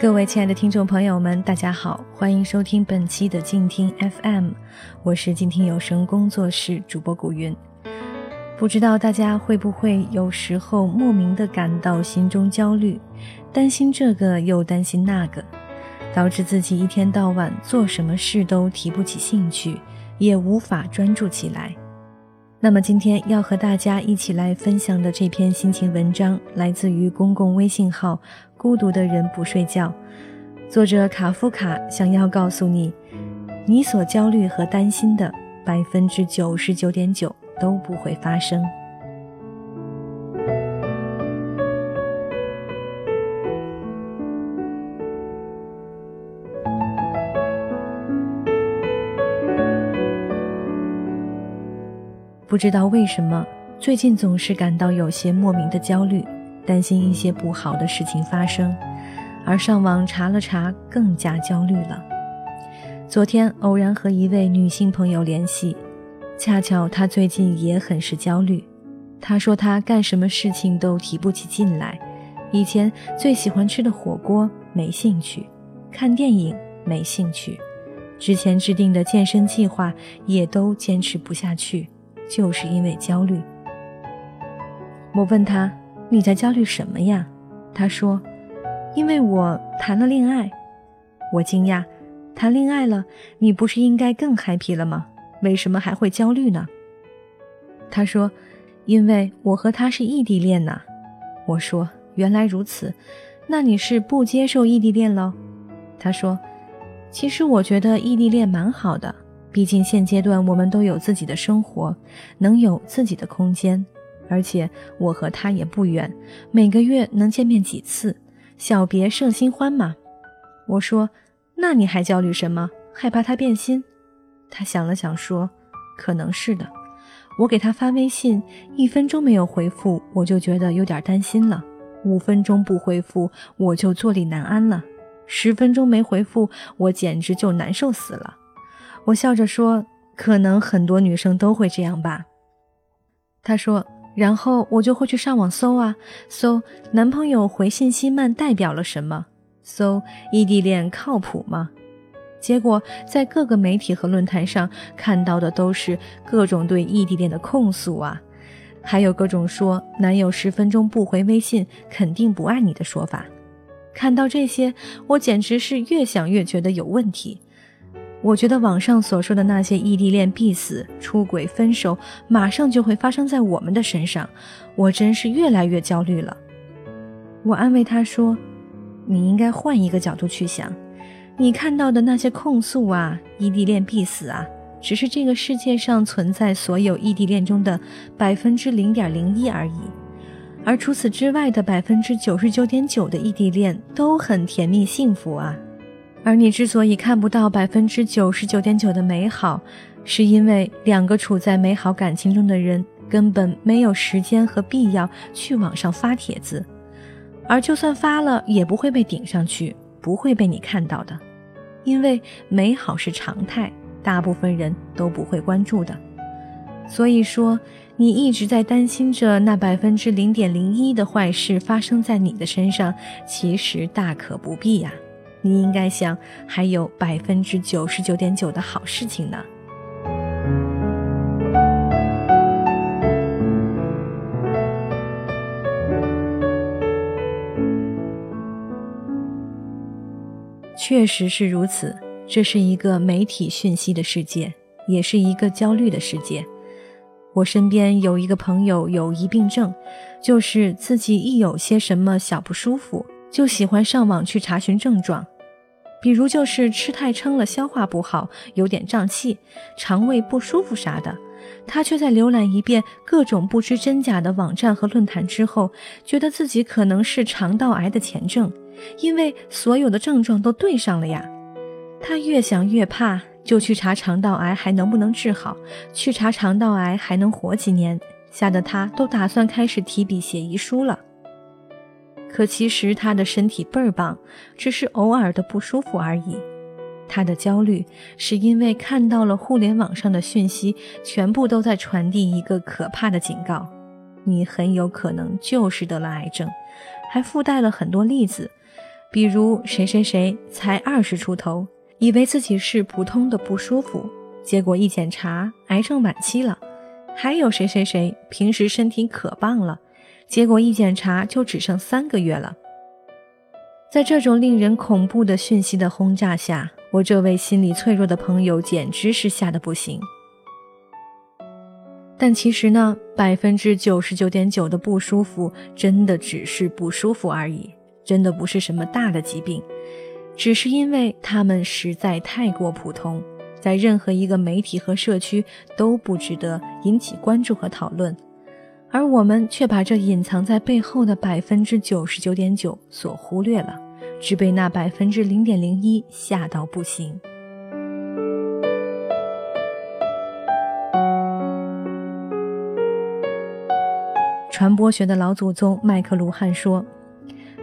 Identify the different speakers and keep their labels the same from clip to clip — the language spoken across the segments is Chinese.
Speaker 1: 各位亲爱的听众朋友们，大家好，欢迎收听本期的静听 FM，我是静听有声工作室主播古云。不知道大家会不会有时候莫名的感到心中焦虑，担心这个又担心那个，导致自己一天到晚做什么事都提不起兴趣，也无法专注起来。那么今天要和大家一起来分享的这篇心情文章，来自于公共微信号“孤独的人不睡觉”，作者卡夫卡想要告诉你，你所焦虑和担心的百分之九十九点九都不会发生。不知道为什么，最近总是感到有些莫名的焦虑，担心一些不好的事情发生，而上网查了查，更加焦虑了。昨天偶然和一位女性朋友联系，恰巧她最近也很是焦虑。她说她干什么事情都提不起劲来，以前最喜欢吃的火锅没兴趣，看电影没兴趣，之前制定的健身计划也都坚持不下去。就是因为焦虑。我问她：“你在焦虑什么呀？”他说：“因为我谈了恋爱。”我惊讶：“谈恋爱了，你不是应该更 happy 了吗？为什么还会焦虑呢？”他说：“因为我和他是异地恋呐。”我说：“原来如此，那你是不接受异地恋喽？”他说：“其实我觉得异地恋蛮好的。”毕竟现阶段我们都有自己的生活，能有自己的空间，而且我和他也不远，每个月能见面几次，小别胜新欢嘛。我说：“那你还焦虑什么？害怕他变心？”他想了想说：“可能是的。”我给他发微信，一分钟没有回复，我就觉得有点担心了；五分钟不回复，我就坐立难安了；十分钟没回复，我简直就难受死了。我笑着说：“可能很多女生都会这样吧。”他说：“然后我就会去上网搜啊，搜男朋友回信息慢代表了什么，搜异地恋靠谱吗？结果在各个媒体和论坛上看到的都是各种对异地恋的控诉啊，还有各种说男友十分钟不回微信肯定不爱你的说法。看到这些，我简直是越想越觉得有问题。”我觉得网上所说的那些异地恋必死、出轨、分手，马上就会发生在我们的身上，我真是越来越焦虑了。我安慰他说：“你应该换一个角度去想，你看到的那些控诉啊，异地恋必死啊，只是这个世界上存在所有异地恋中的百分之零点零一而已，而除此之外的百分之九十九点九的异地恋都很甜蜜幸福啊。”而你之所以看不到百分之九十九点九的美好，是因为两个处在美好感情中的人根本没有时间和必要去网上发帖子，而就算发了，也不会被顶上去，不会被你看到的，因为美好是常态，大部分人都不会关注的。所以说，你一直在担心着那百分之零点零一的坏事发生在你的身上，其实大可不必呀。你应该想，还有百分之九十九点九的好事情呢。确实是如此，这是一个媒体讯息的世界，也是一个焦虑的世界。我身边有一个朋友有疑病症，就是自己一有些什么小不舒服。就喜欢上网去查询症状，比如就是吃太撑了，消化不好，有点胀气，肠胃不舒服啥的。他却在浏览一遍各种不知真假的网站和论坛之后，觉得自己可能是肠道癌的前症，因为所有的症状都对上了呀。他越想越怕，就去查肠道癌还能不能治好，去查肠道癌还能活几年，吓得他都打算开始提笔写遗书了。可其实他的身体倍儿棒，只是偶尔的不舒服而已。他的焦虑是因为看到了互联网上的讯息，全部都在传递一个可怕的警告：你很有可能就是得了癌症，还附带了很多例子，比如谁谁谁才二十出头，以为自己是普通的不舒服，结果一检查癌症晚期了；还有谁谁谁平时身体可棒了，结果一检查就只剩三个月了。在这种令人恐怖的讯息的轰炸下，我这位心理脆弱的朋友简直是吓得不行。但其实呢，百分之九十九点九的不舒服真的只是不舒服而已，真的不是什么大的疾病，只是因为他们实在太过普通，在任何一个媒体和社区都不值得引起关注和讨论，而我们却把这隐藏在背后的百分之九十九点九所忽略了，只被那百分之零点零一吓到不行。传播学的老祖宗麦克卢汉说：“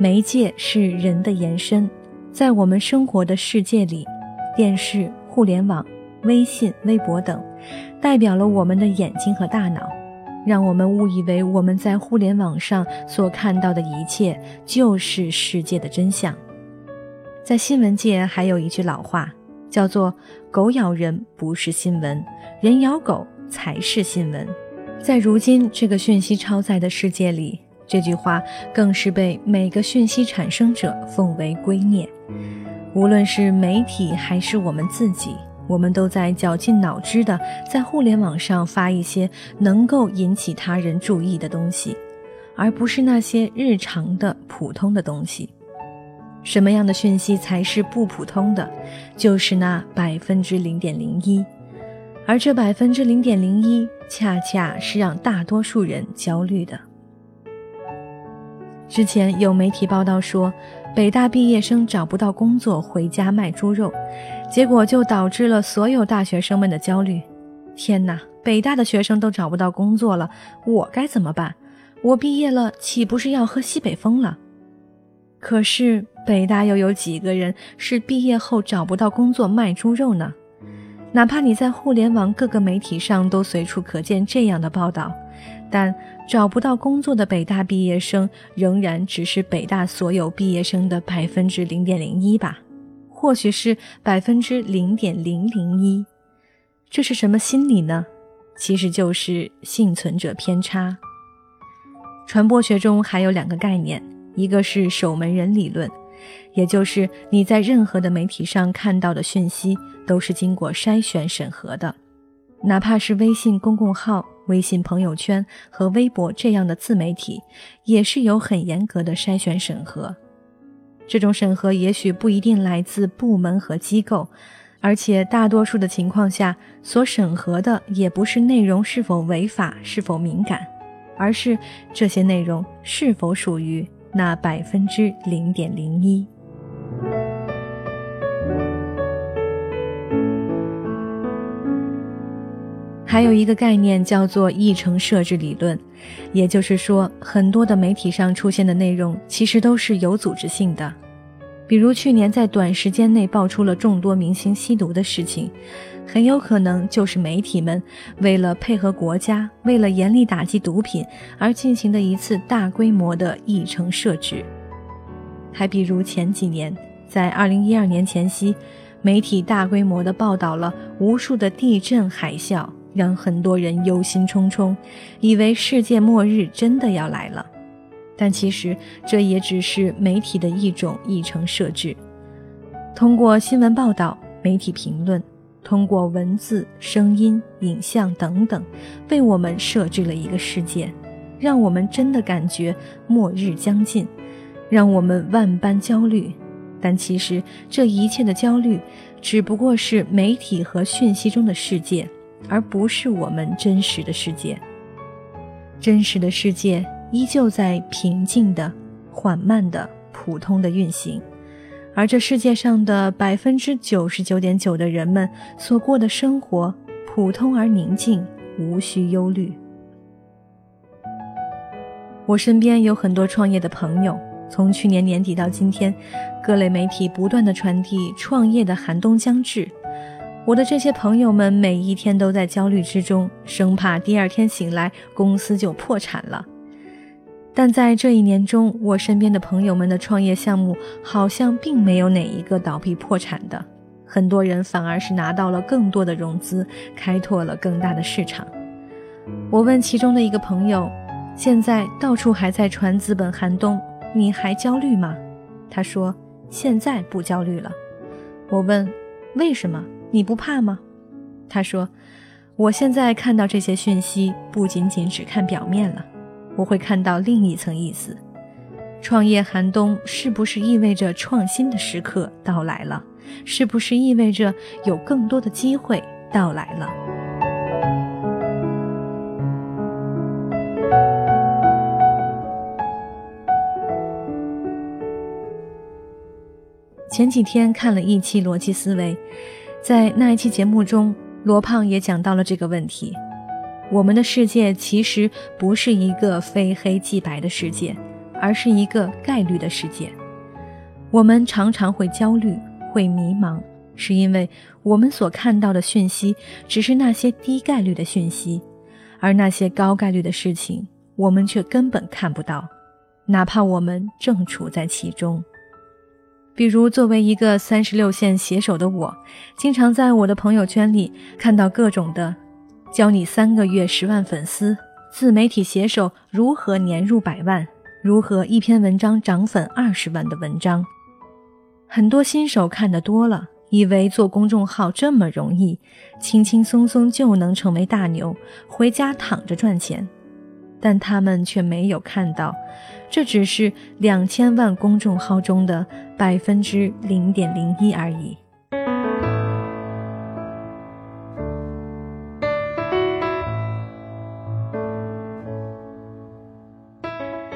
Speaker 1: 媒介是人的延伸，在我们生活的世界里，电视、互联网、微信、微博等，代表了我们的眼睛和大脑，让我们误以为我们在互联网上所看到的一切就是世界的真相。”在新闻界还有一句老话，叫做“狗咬人不是新闻，人咬狗才是新闻”。在如今这个讯息超载的世界里，这句话更是被每个讯息产生者奉为圭臬。无论是媒体还是我们自己，我们都在绞尽脑汁的在互联网上发一些能够引起他人注意的东西，而不是那些日常的普通的东西。什么样的讯息才是不普通的？就是那百分之零点零一。而这百分之零点零一，恰恰是让大多数人焦虑的。之前有媒体报道说，北大毕业生找不到工作，回家卖猪肉，结果就导致了所有大学生们的焦虑。天哪，北大的学生都找不到工作了，我该怎么办？我毕业了，岂不是要喝西北风了？可是北大又有几个人是毕业后找不到工作卖猪肉呢？哪怕你在互联网各个媒体上都随处可见这样的报道，但找不到工作的北大毕业生仍然只是北大所有毕业生的百分之零点零一吧？或许是百分之零点零零一。这是什么心理呢？其实就是幸存者偏差。传播学中还有两个概念，一个是守门人理论。也就是你在任何的媒体上看到的讯息，都是经过筛选审核的，哪怕是微信公共号、微信朋友圈和微博这样的自媒体，也是有很严格的筛选审核。这种审核也许不一定来自部门和机构，而且大多数的情况下，所审核的也不是内容是否违法、是否敏感，而是这些内容是否属于。那百分之零点零一，还有一个概念叫做议程设置理论，也就是说，很多的媒体上出现的内容其实都是有组织性的。比如去年在短时间内爆出了众多明星吸毒的事情。很有可能就是媒体们为了配合国家，为了严厉打击毒品而进行的一次大规模的议程设置。还比如前几年，在二零一二年前夕，媒体大规模的报道了无数的地震、海啸，让很多人忧心忡忡，以为世界末日真的要来了。但其实这也只是媒体的一种议程设置，通过新闻报道、媒体评论。通过文字、声音、影像等等，为我们设置了一个世界，让我们真的感觉末日将近，让我们万般焦虑。但其实这一切的焦虑，只不过是媒体和讯息中的世界，而不是我们真实的世界。真实的世界依旧在平静的、缓慢的、普通的运行。而这世界上的百分之九十九点九的人们所过的生活，普通而宁静，无需忧虑。我身边有很多创业的朋友，从去年年底到今天，各类媒体不断的传递创业的寒冬将至。我的这些朋友们每一天都在焦虑之中，生怕第二天醒来公司就破产了。但在这一年中，我身边的朋友们的创业项目好像并没有哪一个倒闭破产的，很多人反而是拿到了更多的融资，开拓了更大的市场。我问其中的一个朋友：“现在到处还在传资本寒冬，你还焦虑吗？”他说：“现在不焦虑了。”我问：“为什么？你不怕吗？”他说：“我现在看到这些讯息，不仅仅只看表面了。”我会看到另一层意思，创业寒冬是不是意味着创新的时刻到来了？是不是意味着有更多的机会到来了？前几天看了一期逻辑思维，在那一期节目中，罗胖也讲到了这个问题。我们的世界其实不是一个非黑即白的世界，而是一个概率的世界。我们常常会焦虑、会迷茫，是因为我们所看到的讯息只是那些低概率的讯息，而那些高概率的事情，我们却根本看不到，哪怕我们正处在其中。比如，作为一个三十六线写手的我，经常在我的朋友圈里看到各种的。教你三个月十万粉丝，自媒体写手如何年入百万，如何一篇文章涨粉二十万的文章。很多新手看得多了，以为做公众号这么容易，轻轻松松就能成为大牛，回家躺着赚钱。但他们却没有看到，这只是两千万公众号中的百分之零点零一而已。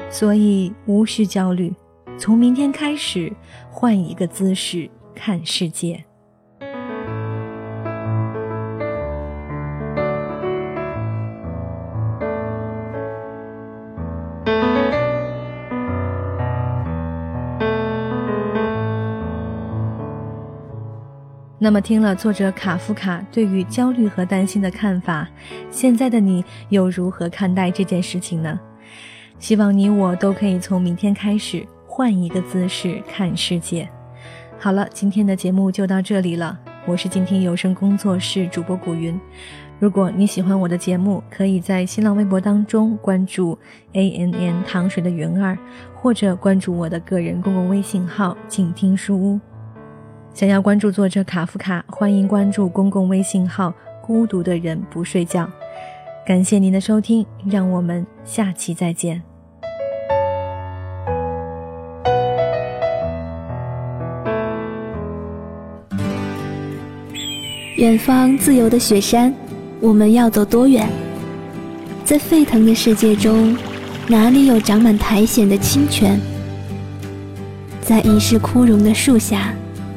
Speaker 1: 所以无需焦虑，从明天开始换一个姿势看世界。那么，听了作者卡夫卡对于焦虑和担心的看法，现在的你又如何看待这件事情呢？希望你我都可以从明天开始换一个姿势看世界。好了，今天的节目就到这里了。我是静听有声工作室主播古云。如果你喜欢我的节目，可以在新浪微博当中关注 A N N 糖水的云儿，或者关注我的个人公共微信号静听书屋。想要关注作者卡夫卡，欢迎关注公共微信号孤独的人不睡觉。感谢您的收听，让我们下期再见。
Speaker 2: 远方自由的雪山，我们要走多远？在沸腾的世界中，哪里有长满苔藓的清泉？在已是枯荣的树下，